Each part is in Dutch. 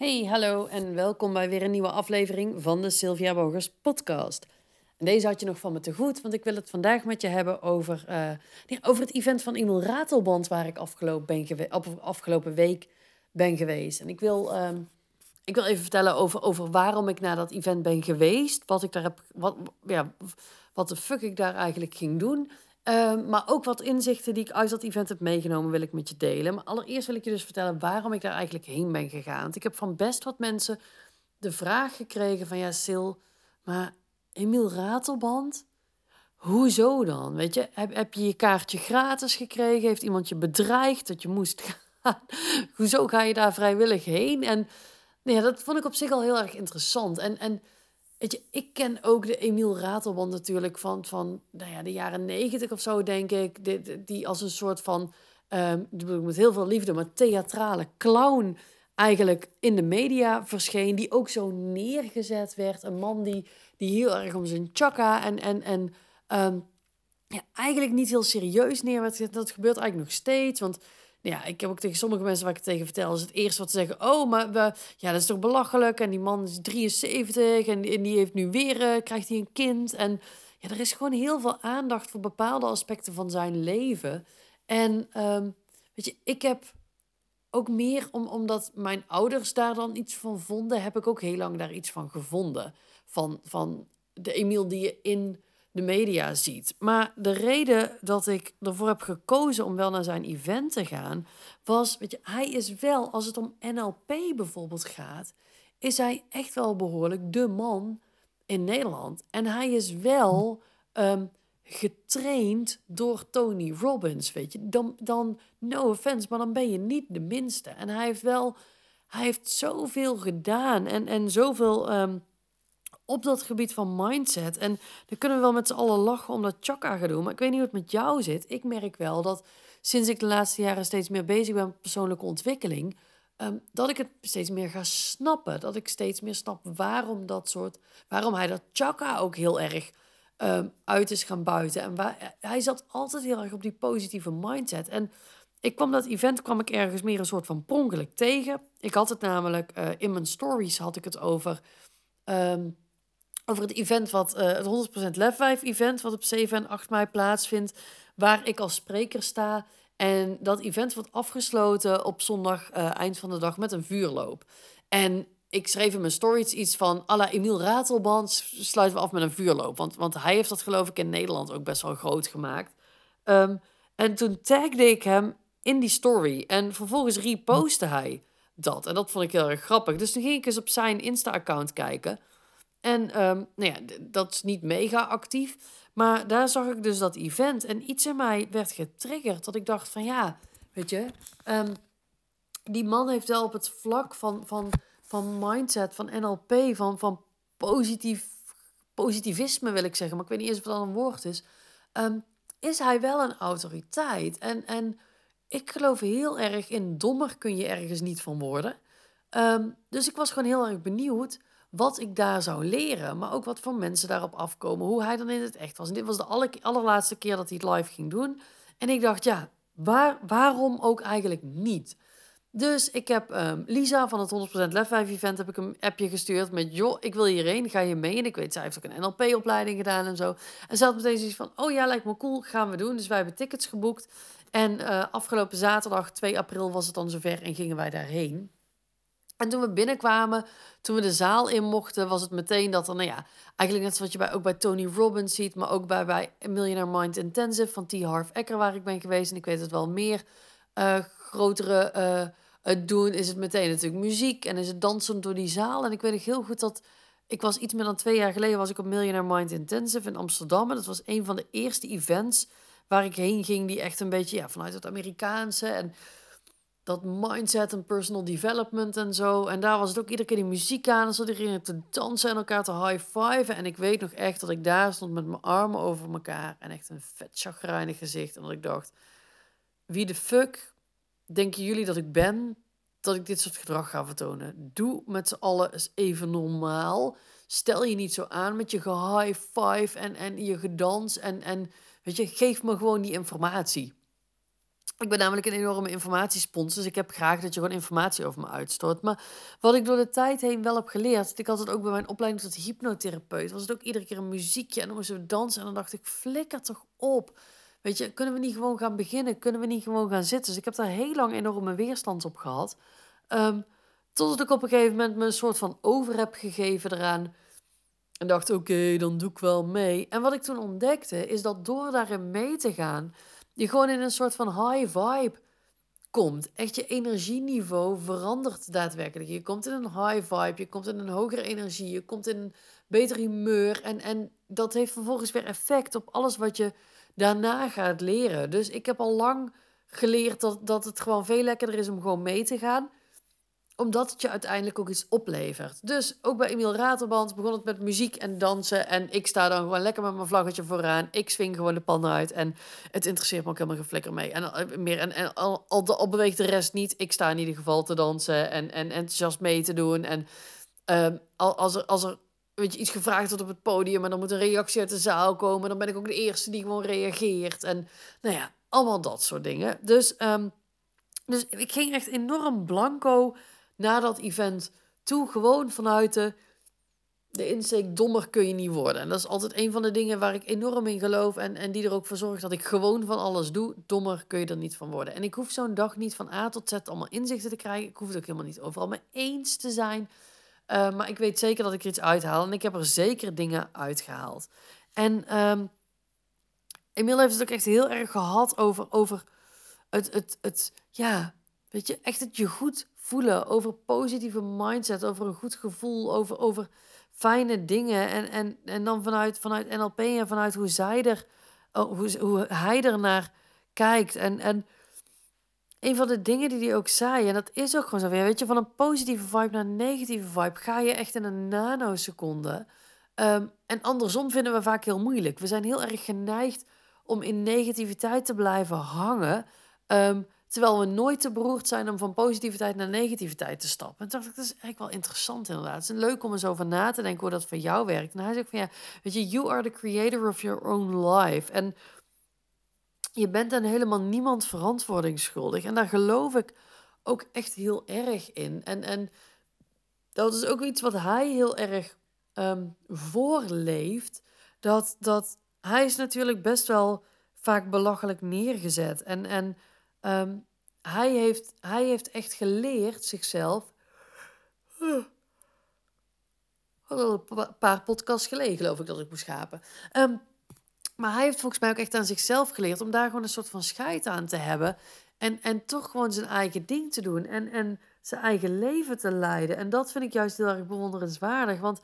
Hey, hallo en welkom bij weer een nieuwe aflevering van de Sylvia Bogers podcast. En deze had je nog van me te goed, want ik wil het vandaag met je hebben over, uh, over het event van Emil Ratelband waar ik afgelopen, afgelopen week ben geweest. En ik wil, um, ik wil even vertellen over, over waarom ik naar dat event ben geweest, wat ik daar heb, wat, ja, wat de fuck ik daar eigenlijk ging doen. Ehm, maar ook wat inzichten die ik uit dat event heb meegenomen, wil ik met je delen. Maar allereerst wil ik je dus vertellen waarom ik daar eigenlijk heen ben gegaan. ik heb van best wat mensen de vraag gekregen van... Ja, Sil, maar Emiel Ratelband? Hoezo dan? Weet je, heb, heb je je kaartje gratis gekregen? Heeft iemand je bedreigd dat je moest gaan? Hoezo ga je daar vrijwillig heen? En nee, dat vond ik op zich al heel erg interessant. En... en Weet je, ik ken ook de Emiel Ratelband natuurlijk van, van nou ja, de jaren negentig of zo, denk ik. Die, die als een soort van, um, met heel veel liefde, maar theatrale clown eigenlijk in de media verscheen. Die ook zo neergezet werd. Een man die, die heel erg om zijn chakka en, en, en um, ja, eigenlijk niet heel serieus neer werd Dat gebeurt eigenlijk nog steeds, want ja, ik heb ook tegen sommige mensen waar ik het tegen vertel, is het eerste wat ze zeggen: Oh, maar we, ja, dat is toch belachelijk? En die man is 73 en, en die heeft nu weer, uh, krijgt hij een kind. En ja, er is gewoon heel veel aandacht voor bepaalde aspecten van zijn leven. En um, weet je, ik heb ook meer, om, omdat mijn ouders daar dan iets van vonden, heb ik ook heel lang daar iets van gevonden. Van, van de Emiel die je in de media ziet. Maar de reden dat ik ervoor heb gekozen om wel naar zijn event te gaan, was, weet je, hij is wel, als het om NLP bijvoorbeeld gaat, is hij echt wel behoorlijk de man in Nederland. En hij is wel um, getraind door Tony Robbins, weet je. Dan, dan, no offense, maar dan ben je niet de minste. En hij heeft wel, hij heeft zoveel gedaan en, en zoveel... Um, op dat gebied van mindset. En dan kunnen we wel met z'n allen lachen om dat chakra doen. Maar ik weet niet hoe het met jou zit. Ik merk wel dat sinds ik de laatste jaren steeds meer bezig ben met persoonlijke ontwikkeling. Ehm, dat ik het steeds meer ga snappen. Dat ik steeds meer snap waarom dat soort. Waarom hij dat chakra ook heel erg ehm, uit is gaan buiten. En waar, hij zat altijd heel erg op die positieve mindset. En ik kwam dat event kwam ik ergens meer een soort van pronkelijk tegen. Ik had het namelijk uh, in mijn stories had ik het over. Um, over het event wat uh, het 100% Lefwijf event wat op 7 en 8 mei plaatsvindt, waar ik als spreker sta. En dat event wordt afgesloten op zondag uh, eind van de dag met een vuurloop. En ik schreef in mijn stories iets van, alla Emiel Ratelband sluiten we af met een vuurloop. Want, want hij heeft dat geloof ik in Nederland ook best wel groot gemaakt. Um, en toen tagde ik hem in die story. En vervolgens repostte hij dat. En dat vond ik heel erg grappig. Dus toen ging ik eens op zijn Insta-account kijken. En um, nou ja, dat is niet mega actief. Maar daar zag ik dus dat event. En iets in mij werd getriggerd. Dat ik dacht van ja, weet je. Um, die man heeft wel op het vlak van, van, van mindset, van NLP, van, van positief, positivisme wil ik zeggen. Maar ik weet niet eens of dat een woord is. Um, is hij wel een autoriteit. En, en ik geloof heel erg in dommer kun je ergens niet van worden. dus ik was gewoon heel erg benieuwd wat ik daar zou leren, maar ook wat voor mensen daarop afkomen, hoe hij dan in het echt was. En dit was de allerlaatste keer dat hij het live ging doen. En ik dacht, ja, waar, waarom ook eigenlijk niet? Dus ik heb um, Lisa van het 100% Lef 5 event heb ik een appje gestuurd met... joh, ik wil hierheen, ga je mee? En ik weet, zij heeft ook een NLP-opleiding gedaan en zo. En ze had meteen zoiets van, oh ja, lijkt me cool, gaan we doen. Dus wij hebben tickets geboekt. En uh, afgelopen zaterdag, 2 april, was het dan zover en gingen wij daarheen. En toen we binnenkwamen, toen we de zaal in mochten, was het meteen dat er, nou ja, eigenlijk net zoals je bij, ook bij Tony Robbins ziet, maar ook bij, bij Millionaire Mind Intensive van T. Harv Eker, waar ik ben geweest. En ik weet het wel meer uh, grotere uh, doen, is het meteen natuurlijk muziek en is het dansen door die zaal. En ik weet nog heel goed dat ik was iets meer dan twee jaar geleden, was ik op Millionaire Mind Intensive in Amsterdam. En dat was een van de eerste events waar ik heen ging, die echt een beetje ja, vanuit het Amerikaanse en dat mindset en personal development en zo. En daar was het ook iedere keer die muziek aan. En zo iedereen te dansen en elkaar te high-fiven. En ik weet nog echt dat ik daar stond met mijn armen over elkaar. En echt een vet chagrijnig gezicht. En dat ik dacht, wie de fuck denken jullie dat ik ben? Dat ik dit soort gedrag ga vertonen. Doe met z'n allen eens even normaal. Stel je niet zo aan met je ge-high-five en, en je gedans. En, en weet je, geef me gewoon die informatie. Ik ben namelijk een enorme informatiespons, dus ik heb graag dat je gewoon informatie over me uitstort. Maar wat ik door de tijd heen wel heb geleerd, ik had het ook bij mijn opleiding tot hypnotherapeut, was het ook iedere keer een muziekje en dan moesten we dansen en dan dacht ik, flikker toch op. Weet je, kunnen we niet gewoon gaan beginnen? Kunnen we niet gewoon gaan zitten? Dus ik heb daar heel lang enorme weerstand op gehad. Um, totdat ik op een gegeven moment me een soort van over heb gegeven eraan. En dacht, oké, dan doe ik wel mee. En wat ik toen ontdekte, is dat door daarin mee te gaan, je gewoon in een soort van high vibe komt. Echt je energieniveau verandert daadwerkelijk. Je komt in een high vibe, je komt in een hogere energie, je komt in een beter humeur. En, en dat heeft vervolgens weer effect op alles wat je daarna gaat leren. Dus ik heb al lang geleerd dat, dat het gewoon veel lekkerder is om gewoon mee te gaan omdat het je uiteindelijk ook iets oplevert. Dus ook bij Emiel Ratelband begon het met muziek en dansen. En ik sta dan gewoon lekker met mijn vlaggetje vooraan. Ik swing gewoon de pan uit. En het interesseert me ook helemaal geen mee. En, eh, meer, en, en al, al, beweegt de rest niet. Ik sta in ieder geval te dansen en, en enthousiast mee te doen. En uh, als er, als er weet je, iets gevraagd wordt op het podium... en dan moet een reactie uit de zaal komen... dan ben ik ook de eerste die gewoon reageert. En nou ja, allemaal dat soort dingen. Dus, um, dus ik ging echt enorm blanco na dat event toe. Gewoon vanuit de, de insteek, dommer kun je niet worden. En dat is altijd een van de dingen waar ik enorm in geloof. En, en die er ook voor zorgt dat ik gewoon van alles doe. Dommer kun je er niet van worden. En ik hoef zo'n dag niet van A tot Z allemaal inzichten te krijgen. Ik hoef het ook helemaal niet overal mee eens te zijn. Uh, maar ik weet zeker dat ik er iets uithaal. En ik heb er zeker dingen uitgehaald. En um, heeft het ook echt heel erg gehad over, over het, het, het, ja, weet je, echt het je goed voelen, over positieve mindset, over een goed gevoel, over, over fijne dingen. En, en, en dan vanuit, vanuit NLP en vanuit hoe zij er, oh, hoe, hoe hij er naar kijkt. En, en een van de dingen die hij ook zei, en dat is ook gewoon zo weer, weet je, van een positieve vibe naar een negatieve vibe ga je echt in een nanoseconde. Um, en andersom vinden we vaak heel moeilijk. We zijn heel erg geneigd om in negativiteit te blijven hangen. Um, Terwijl we nooit te beroerd zijn om van positiviteit naar negativiteit te stappen. En toen dacht ik, dat is eigenlijk wel interessant inderdaad. Het is leuk om eens over na te denken hoe dat voor jou werkt. En hij zegt van ja, weet je, you are the creator of your own life. En je bent dan helemaal niemand verantwoording schuldig. En daar geloof ik ook echt heel erg in. En, en dat is ook iets wat hij heel erg um, voorleeft. Dat, dat hij is natuurlijk best wel vaak belachelijk neergezet. En, en Ehm, hij, heeft, hij heeft echt geleerd zichzelf. Uh, al een paar podcasts geleden, geloof ik, dat ik moest schapen. Ehm, maar hij heeft volgens mij ook echt aan zichzelf geleerd om daar gewoon een soort van scheid aan te hebben. En, en toch gewoon zijn eigen ding te doen. En, en zijn eigen leven te leiden. En dat vind ik juist heel erg bewonderenswaardig. Want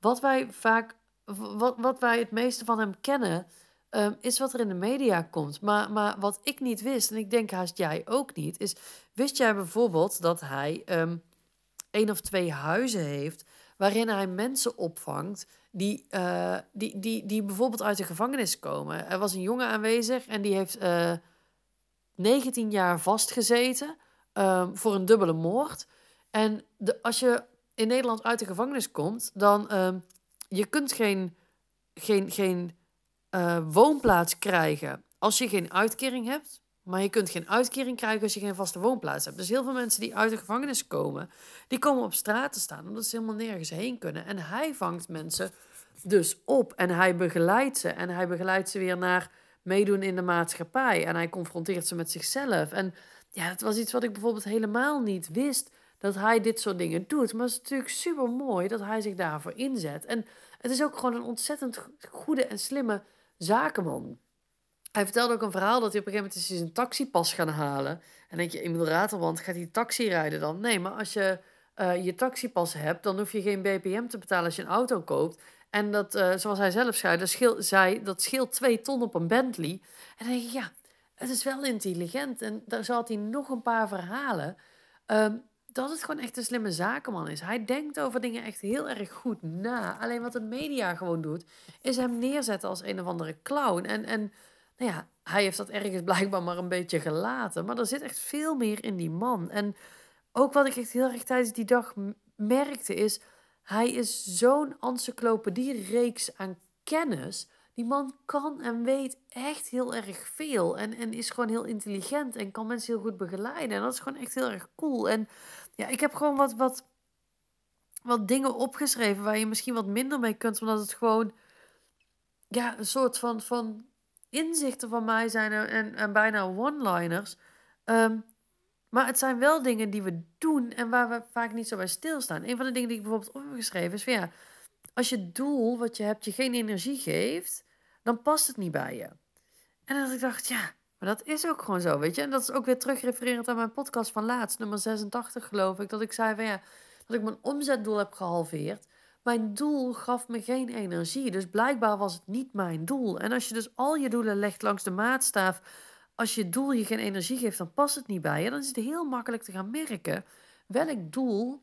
wat wij vaak, wat, wat wij het meeste van hem kennen, um, is wat er in de media komt. Maar, maar wat ik niet wist, en ik denk haast jij ook niet, is: wist jij bijvoorbeeld dat hij um, één of twee huizen heeft waarin hij mensen opvangt die, uh, die, die, die bijvoorbeeld uit de gevangenis komen? Er was een jongen aanwezig en die heeft uh, eh, 19 jaar vastgezeten um, voor een dubbele moord. En de, als je in Nederland uit de gevangenis komt, dan je kunt geen, geen, geen uh, woonplaats krijgen als je geen uitkering hebt. Maar je kunt geen uitkering krijgen als je geen vaste woonplaats hebt. Dus heel veel mensen die uit de gevangenis komen, die komen op straat te staan omdat ze helemaal nergens heen kunnen. En hij vangt mensen dus op en hij begeleidt ze. En hij begeleidt ze weer naar meedoen in de maatschappij. En hij confronteert ze met zichzelf. En ja, dat was iets wat ik bijvoorbeeld helemaal niet wist. Dat hij dit soort dingen doet. Maar het is natuurlijk super mooi dat hij zich daarvoor inzet. En het is ook gewoon een ontzettend goede en slimme zakenman. Hij vertelde ook een verhaal dat hij op een gegeven moment is zijn taxipas gaan halen. En denk je, Emiel Ratelband, gaat hij taxi rijden dan? Nee, maar als je uh, je taxipas hebt, dan hoef je geen BPM te betalen als je een auto koopt. En dat, uh, zoals hij zelf zei, dat scheelt, dat scheelt twee ton op een Bentley. En dan denk je, ja, het is wel intelligent. En daar zat hij nog een paar verhalen. Um, dat het gewoon echt een slimme zakenman is. Hij denkt over dingen echt heel erg goed na. Alleen wat de media gewoon doet, is hem neerzetten als een of andere clown. En, en nou ja, hij heeft dat ergens blijkbaar maar een beetje gelaten. Maar er zit echt veel meer in die man. En ook wat ik echt heel erg tijdens die dag merkte is... Hij is zo'n encyclopedie-reeks aan kennis Die man kan en weet echt heel erg veel. En, en is gewoon heel intelligent en kan mensen heel goed begeleiden. En dat is gewoon echt heel erg cool. En ja, ik heb gewoon wat, wat, wat dingen opgeschreven waar je misschien wat minder mee kunt. Omdat het gewoon ja, een soort van, van inzichten van mij zijn en, en bijna one-liners. Um, maar het zijn wel dingen die we doen en waar we vaak niet zo bij stilstaan. Een van de dingen die ik bijvoorbeeld opgeschreven is van ja, als je doel wat je hebt je geen energie geeft, dan past het niet bij je. En dan ik dacht, ja, maar dat is ook gewoon zo, weet je. En dat is ook weer terugrefererend aan mijn podcast van laatst, nummer 86 geloof ik, dat ik zei van ja, dat ik mijn omzetdoel heb gehalveerd. Mijn doel gaf me geen energie, dus blijkbaar was het niet mijn doel. En als je dus al je doelen legt langs de maatstaaf als je doel je geen energie geeft, dan past het niet bij je. Dan is het heel makkelijk te gaan merken welk doel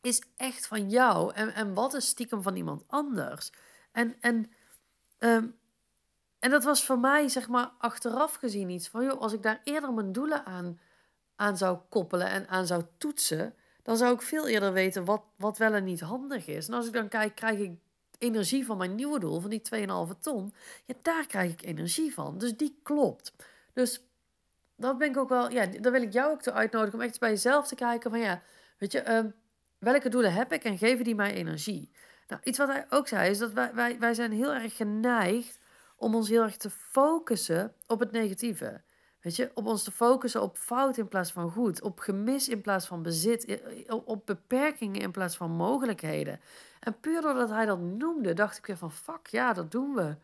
is echt van jou en, en wat is stiekem van iemand anders. En, en, ehm, en dat was voor mij, zeg maar, achteraf gezien iets van, joh, als ik daar eerder mijn doelen aan, aan zou koppelen en aan zou toetsen, dan zou ik veel eerder weten wat, wat wel en niet handig is. En als ik dan kijk, krijg ik energie van mijn nieuwe doel, van die 2,5 ton, ja, daar krijg ik energie van. Dus die klopt. Dus dat ben ik ook wel, ja, daar wil ik jou ook te uitnodigen om echt bij jezelf te kijken van ja, weet je, ehm, welke doelen heb ik en geven die mij energie? Nou, iets wat hij ook zei is dat wij, wij, wij zijn heel erg geneigd om ons heel erg te focussen op het negatieve. Weet je, op ons te focussen op fout in plaats van goed, op gemis in plaats van bezit, op beperkingen in plaats van mogelijkheden. En puur doordat hij dat noemde, dacht ik weer van fuck, ja, dat doen we.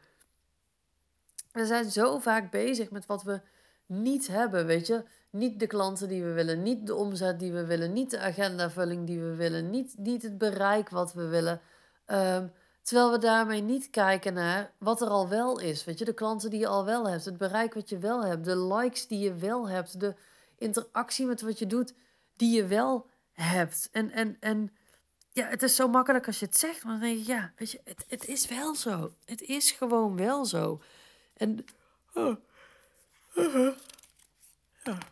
We zijn zo vaak bezig met wat we niet hebben, weet je. Niet de klanten die we willen, niet de omzet die we willen, niet de agendavulling die we willen, niet, niet het bereik wat we willen. Ehm, terwijl we daarmee niet kijken naar wat er al wel is, weet je. De klanten die je al wel hebt, het bereik wat je wel hebt, de likes die je wel hebt, de interactie met wat je doet die je wel hebt. En, en, en ja, het is zo makkelijk als je het zegt, maar dan denk je, ja, weet je, het, het is wel zo. Het is gewoon wel zo. En oh,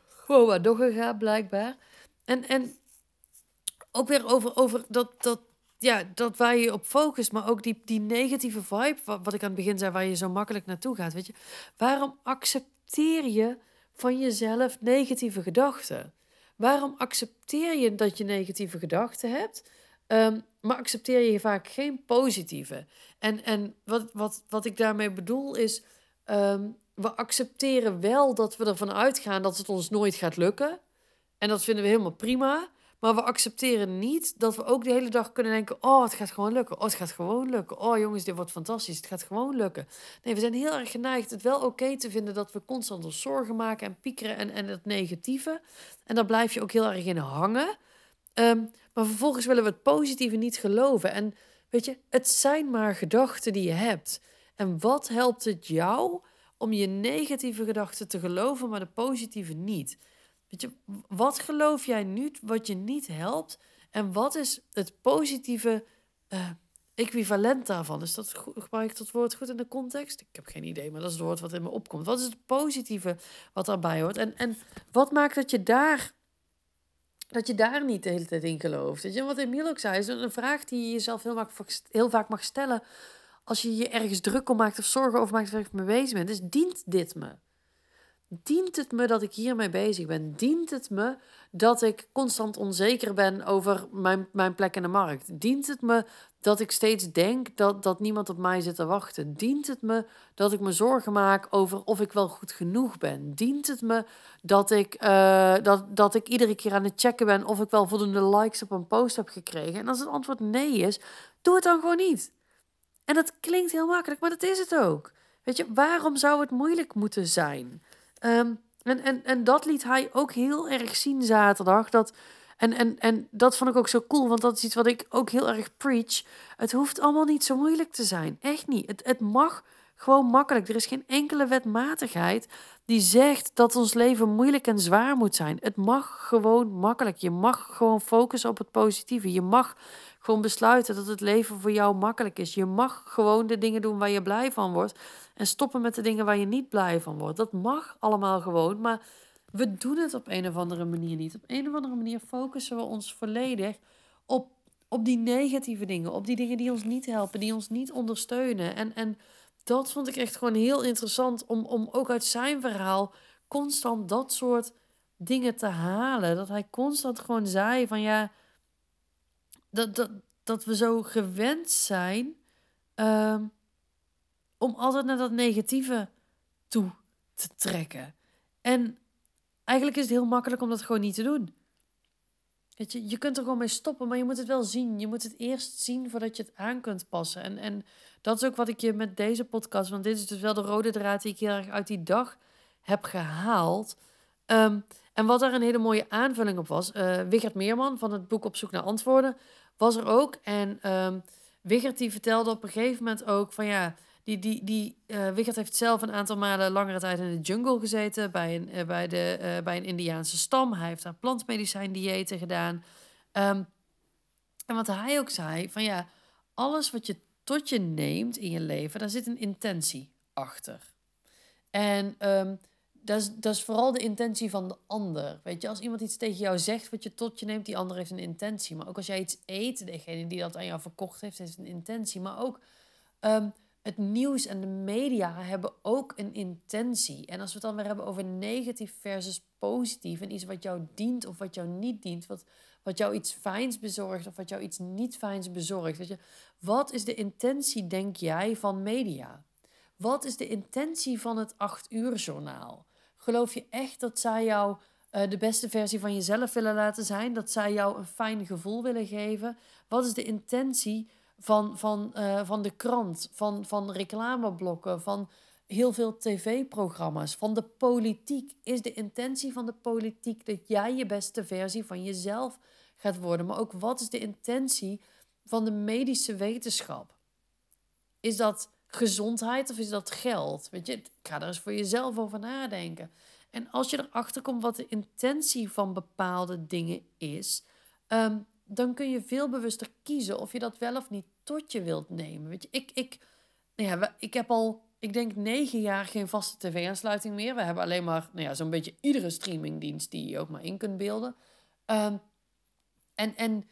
gewoon wat doorgegaan, blijkbaar. En, en ook weer over, over dat, dat, ja, dat waar je op focust, maar ook die, die negatieve vibe, wat, wat ik aan het begin zei, waar je zo makkelijk naartoe gaat. Weet je, waarom accepteer je van jezelf negatieve gedachten? Waarom accepteer je dat je negatieve gedachten hebt? Um, maar accepteer je vaak geen positieve. En, en wat, wat, wat ik daarmee bedoel is, um, we accepteren wel dat we ervan uitgaan dat het ons nooit gaat lukken. En dat vinden we helemaal prima. Maar we accepteren niet dat we ook de hele dag kunnen denken: Oh, het gaat gewoon lukken. Oh, het gaat gewoon lukken. Oh, jongens, dit wordt fantastisch. Het gaat gewoon lukken. Nee, we zijn heel erg geneigd het wel oké te vinden dat we constant ons zorgen maken en piekeren en, en het negatieve. En daar blijf je ook heel erg in hangen. Ehm, maar vervolgens willen we het positieve niet geloven. En weet je, het zijn maar gedachten die je hebt. En wat helpt het jou om je negatieve gedachten te geloven, maar de positieve niet? Wat geloof jij nu wat je niet helpt? En wat is het positieve uh, equivalent daarvan? Is dat gebruik ik dat woord goed in de context? Ik heb geen idee, maar dat is het woord wat in me opkomt. Wat is het positieve wat daarbij hoort? En, en wat maakt dat je daar dat je daar niet de hele tijd in gelooft. Je? wat Emiel ook zei, is een vraag die je jezelf heel vaak, heel vaak mag stellen als je je ergens druk om maakt of zorgen over maakt je mee bezig bent. Dus dient dit me? Dient het me dat ik hiermee bezig ben? Dient het me dat ik constant onzeker ben over mijn, mijn plek in de markt? Dient het me dat ik steeds denk dat, dat niemand op mij zit te wachten? Dient het me dat ik me zorgen maak over of ik wel goed genoeg ben? Dient het me dat ik, uh, dat, dat ik iedere keer aan het checken ben of ik wel voldoende likes op een post heb gekregen? En als het antwoord nee is, doe het dan gewoon niet. En dat klinkt heel makkelijk, maar dat is het ook. Weet je, waarom zou het moeilijk moeten zijn? Ehm, en, en, en dat liet hij ook heel erg zien zaterdag. Dat, en, en, en dat vond ik ook zo cool, want dat is iets wat ik ook heel erg preach. Het hoeft allemaal niet zo moeilijk te zijn. Echt niet. Het, het mag gewoon makkelijk. Er is geen enkele wetmatigheid die zegt dat ons leven moeilijk en zwaar moet zijn. Het mag gewoon makkelijk. Je mag gewoon focussen op het positieve. Je mag gewoon besluiten dat het leven voor jou makkelijk is. Je mag gewoon de dingen doen waar je blij van wordt. En stoppen met de dingen waar je niet blij van wordt. Dat mag allemaal gewoon. Maar we doen het op een of andere manier niet. Op een of andere manier focussen we ons volledig op, op die negatieve dingen. Op die dingen die ons niet helpen, die ons niet ondersteunen. En, en dat vond ik echt gewoon heel interessant om, om ook uit zijn verhaal constant dat soort dingen te halen. Dat hij constant gewoon zei van ja, dat, dat, dat we zo gewend zijn ehm, om altijd naar dat negatieve toe te trekken. En eigenlijk is het heel makkelijk om dat gewoon niet te doen. Weet je, je kunt er gewoon mee stoppen, maar je moet het wel zien. Je moet het eerst zien voordat je het aan kunt passen. En, en dat is ook wat ik je met deze podcast, want dit is dus wel de rode draad die ik heel erg uit die dag heb gehaald. Ehm, en wat daar een hele mooie aanvulling op was, uh, Wigert Meerman van het boek Op zoek naar antwoorden was er ook. En um, Wigert die vertelde op een gegeven moment ook van ja, die, die, die uh, heeft zelf een aantal malen langere tijd in de jungle gezeten bij een, uh, bij de, uh, bij een Indiaanse stam. Hij heeft daar plantmedicijn diëten gedaan. Um, en wat hij ook zei, van ja, alles wat je tot je neemt in je leven, daar zit een intentie achter. En um, dat, is, dat is vooral de intentie van de ander. Weet je, als iemand iets tegen jou zegt wat je tot je neemt, die ander heeft een intentie. Maar ook als jij iets eet, degene die dat aan jou verkocht heeft, heeft een intentie. Maar ook um, het nieuws en de media hebben ook een intentie. En als we het dan weer hebben over negatief versus positief en iets wat jou dient of wat jou niet dient, wat, wat jou iets fijns bezorgt of wat jou iets niet fijns bezorgt. Weet je, wat is de intentie, denk jij, van media? Wat is de intentie van het 8 uur journaal? Geloof je echt dat zij jou uh, de beste versie van jezelf willen laten zijn? Dat zij jou een fijn gevoel willen geven? Wat is de intentie van, van, uh, van de krant, van, van reclameblokken, van heel veel tv-programma's, van de politiek? Is de intentie van de politiek dat jij je beste versie van jezelf gaat worden? Maar ook wat is de intentie van de medische wetenschap? Is dat gezondheid of is dat geld? Weet je, ga er eens voor jezelf over nadenken. En als je erachter komt wat de intentie van bepaalde dingen is, um, dan kun je veel bewuster kiezen of je dat wel of niet tot je wilt nemen. Weet je, ik, ik, nou ja, ik heb al, ik denk negen jaar geen vaste tv-aansluiting meer. We hebben alleen maar, nou ja, zo'n beetje iedere streamingdienst die je ook maar in kunt beelden. Um, en, en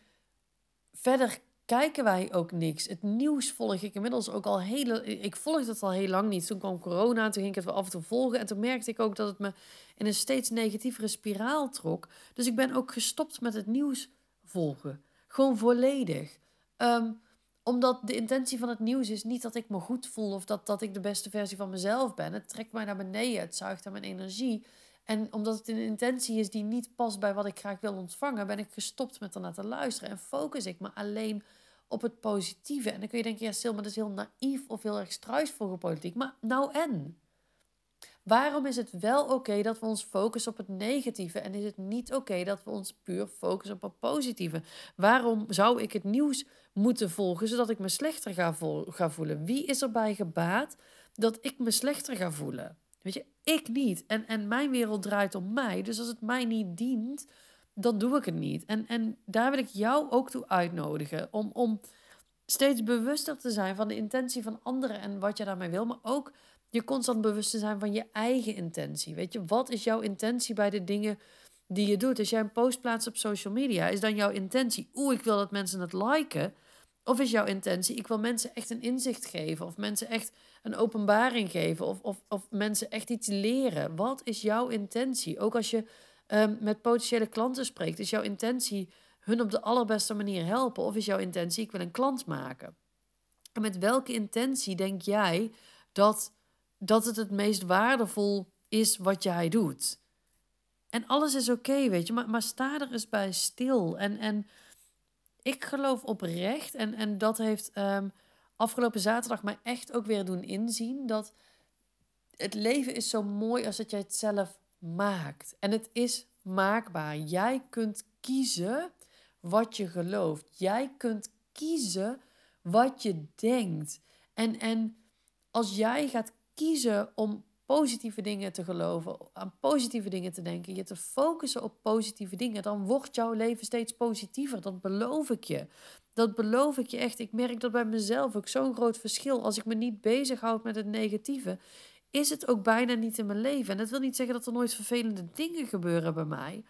verder kijken wij ook niks. Het nieuws volg ik inmiddels ook al hele... Ik volgde het al heel lang niet. Toen kwam corona, toen ging ik het wel af en toe volgen. En toen merkte ik ook dat het me in een steeds negatievere spiraal trok. Dus ik ben ook gestopt met het nieuws volgen. Gewoon volledig. Um, omdat de intentie van het nieuws is niet dat ik me goed voel... of dat, dat ik de beste versie van mezelf ben. Het trekt mij naar beneden, het zuigt aan mijn energie... En omdat het een intentie is die niet past bij wat ik graag wil ontvangen, ben ik gestopt met ernaar te luisteren. En focus ik me alleen op het positieve. En dan kun je denken, ja, stil, maar dat is heel naïef of heel erg struisvogel politiek. Maar nou en? Waarom is het wel oké dat we ons focussen op het negatieve en is het niet oké dat we ons puur focussen op het positieve? Waarom zou ik het nieuws moeten volgen zodat ik me slechter ga, voelen? Wie is erbij gebaat dat ik me slechter ga voelen? Weet je, ik niet. En, en mijn wereld draait om mij. Dus als het mij niet dient, dan doe ik het niet. En, en daar wil ik jou ook toe uitnodigen. Om, om steeds bewuster te zijn van de intentie van anderen en wat je daarmee wil. Maar ook je constant bewust te zijn van je eigen intentie. Weet je, wat is jouw intentie bij de dingen die je doet? Als jij een post plaatst op social media, is dan jouw intentie... oeh, ik wil dat mensen het liken... Of is jouw intentie, ik wil mensen echt een inzicht geven, of mensen echt een openbaring geven, of, of, of mensen echt iets leren? Wat is jouw intentie? Ook als je um, met potentiële klanten spreekt, is jouw intentie hun op de allerbeste manier helpen, of is jouw intentie, ik wil een klant maken? En met welke intentie denk jij dat, dat het het meest waardevol is wat jij doet? En alles is oké, weet je, maar, maar sta er eens bij stil. En, en ik geloof oprecht, en, en dat heeft um, afgelopen zaterdag mij echt ook weer doen inzien, dat het leven is zo mooi als dat jij het zelf maakt. En het is maakbaar. Jij kunt kiezen wat je gelooft. Jij kunt kiezen wat je denkt. En, en als jij gaat kiezen om positieve dingen te geloven, aan positieve dingen te denken, je te focussen op positieve dingen, dan wordt jouw leven steeds positiever. Dat beloof ik je. Dat beloof ik je echt. Ik merk dat bij mezelf ook zo'n groot verschil. Als ik me niet bezighoud met het negatieve, is het ook bijna niet in mijn leven. En dat wil niet zeggen dat er nooit vervelende dingen gebeuren bij mij.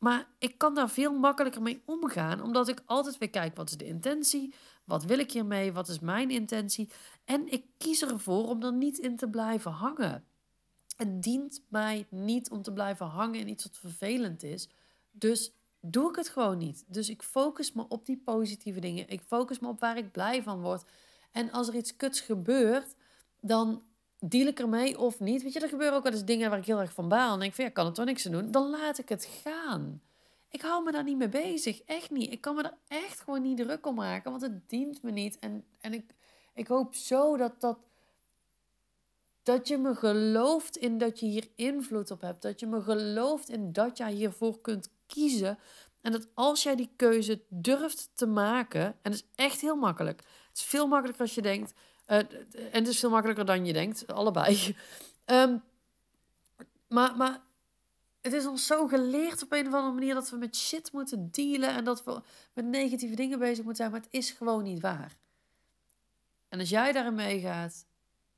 Maar ik kan daar veel makkelijker mee omgaan, omdat ik altijd weer kijk: wat is de intentie? Wat wil ik hiermee? Wat is mijn intentie? En ik kies ervoor om er niet in te blijven hangen. Het dient mij niet om te blijven hangen in iets wat vervelend is. Dus doe ik het gewoon niet. Dus ik focus me op die positieve dingen. Ik focus me op waar ik blij van word. En als er iets kuts gebeurt, dan deal ik ermee of niet. Weet je, er gebeuren ook wel eens dingen waar ik heel erg van baal. En denk van, ja, kan het toch niks aan doen? Dan laat ik het gaan. Ik hou me daar niet mee bezig. Echt niet. Ik kan me er echt gewoon niet druk om maken. Want het dient me niet. En, en ik, ik hoop zo dat, dat, dat je me gelooft in dat je hier invloed op hebt. Dat je me gelooft in dat jij hiervoor kunt kiezen. En dat als jij die keuze durft te maken, en het is echt heel makkelijk. Het is veel makkelijker als je denkt. Uh, en het is veel makkelijker dan je denkt, allebei. Um, maar, maar het is ons zo geleerd op een of andere manier dat we met shit moeten dealen en dat we met negatieve dingen bezig moeten zijn, maar het is gewoon niet waar. En als jij daarin meegaat,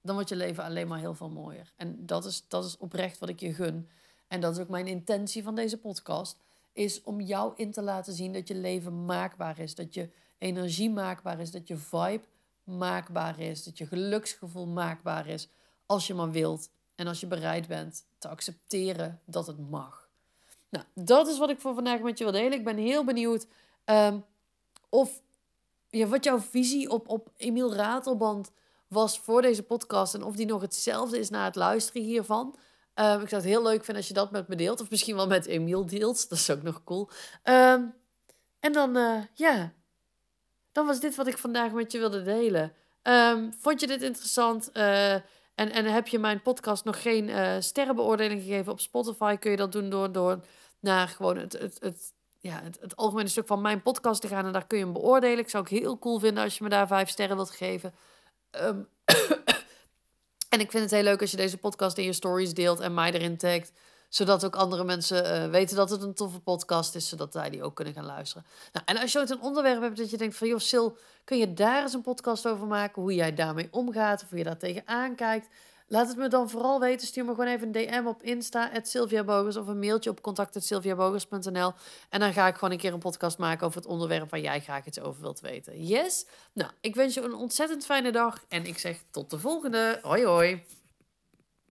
dan wordt je leven alleen maar heel veel mooier. En dat is, dat is oprecht wat ik je gun. En dat is ook mijn intentie van deze podcast. Is om jou in te laten zien dat je leven maakbaar is. Dat je energie maakbaar is. Dat je vibe maakbaar is. Dat je geluksgevoel maakbaar is. Als je maar wilt. En als je bereid bent te accepteren dat het mag. Nou, dat is wat ik voor vandaag met je wil delen. Ik ben heel benieuwd ehm, of ja, wat jouw visie op, op Emiel Ratelband was voor deze podcast. En of die nog hetzelfde is na het luisteren hiervan. Um, ik zou het heel leuk vinden als je dat met me deelt. Of misschien wel met Emiel deelt. Dat is ook nog cool. Um, en dan, uh, ja. Dan was dit wat ik vandaag met je wilde delen. Um, vond je dit interessant? Uh, en, en heb je mijn podcast nog geen uh, sterrenbeoordeling gegeven op Spotify? Kun je dat doen door, door naar gewoon het, het, het, ja, het, algemene stuk van mijn podcast te gaan. En daar kun je hem beoordelen. Ik zou het heel cool vinden als je me daar vijf sterren wilt geven. Um, en ik vind het heel leuk als je deze podcast in je stories deelt en mij erin tagt. Zodat ook andere mensen uh, weten dat het een toffe podcast is. Zodat zij die ook kunnen gaan luisteren. Nou, en als je ooit een onderwerp hebt dat je denkt van... joh, Sil, kun je daar eens een podcast over maken? Hoe jij daarmee omgaat of hoe je daar tegenaan kijkt. Laat het me dan vooral weten. Stuur me gewoon even een DM op Insta, Sylvia Bogers, of een mailtje op contact.sylviabogers.nl. En dan ga ik gewoon een keer een podcast maken over het onderwerp waar jij graag iets over wilt weten. Yes? Nou, ik wens je een ontzettend fijne dag en ik zeg tot de volgende. Hoi hoi.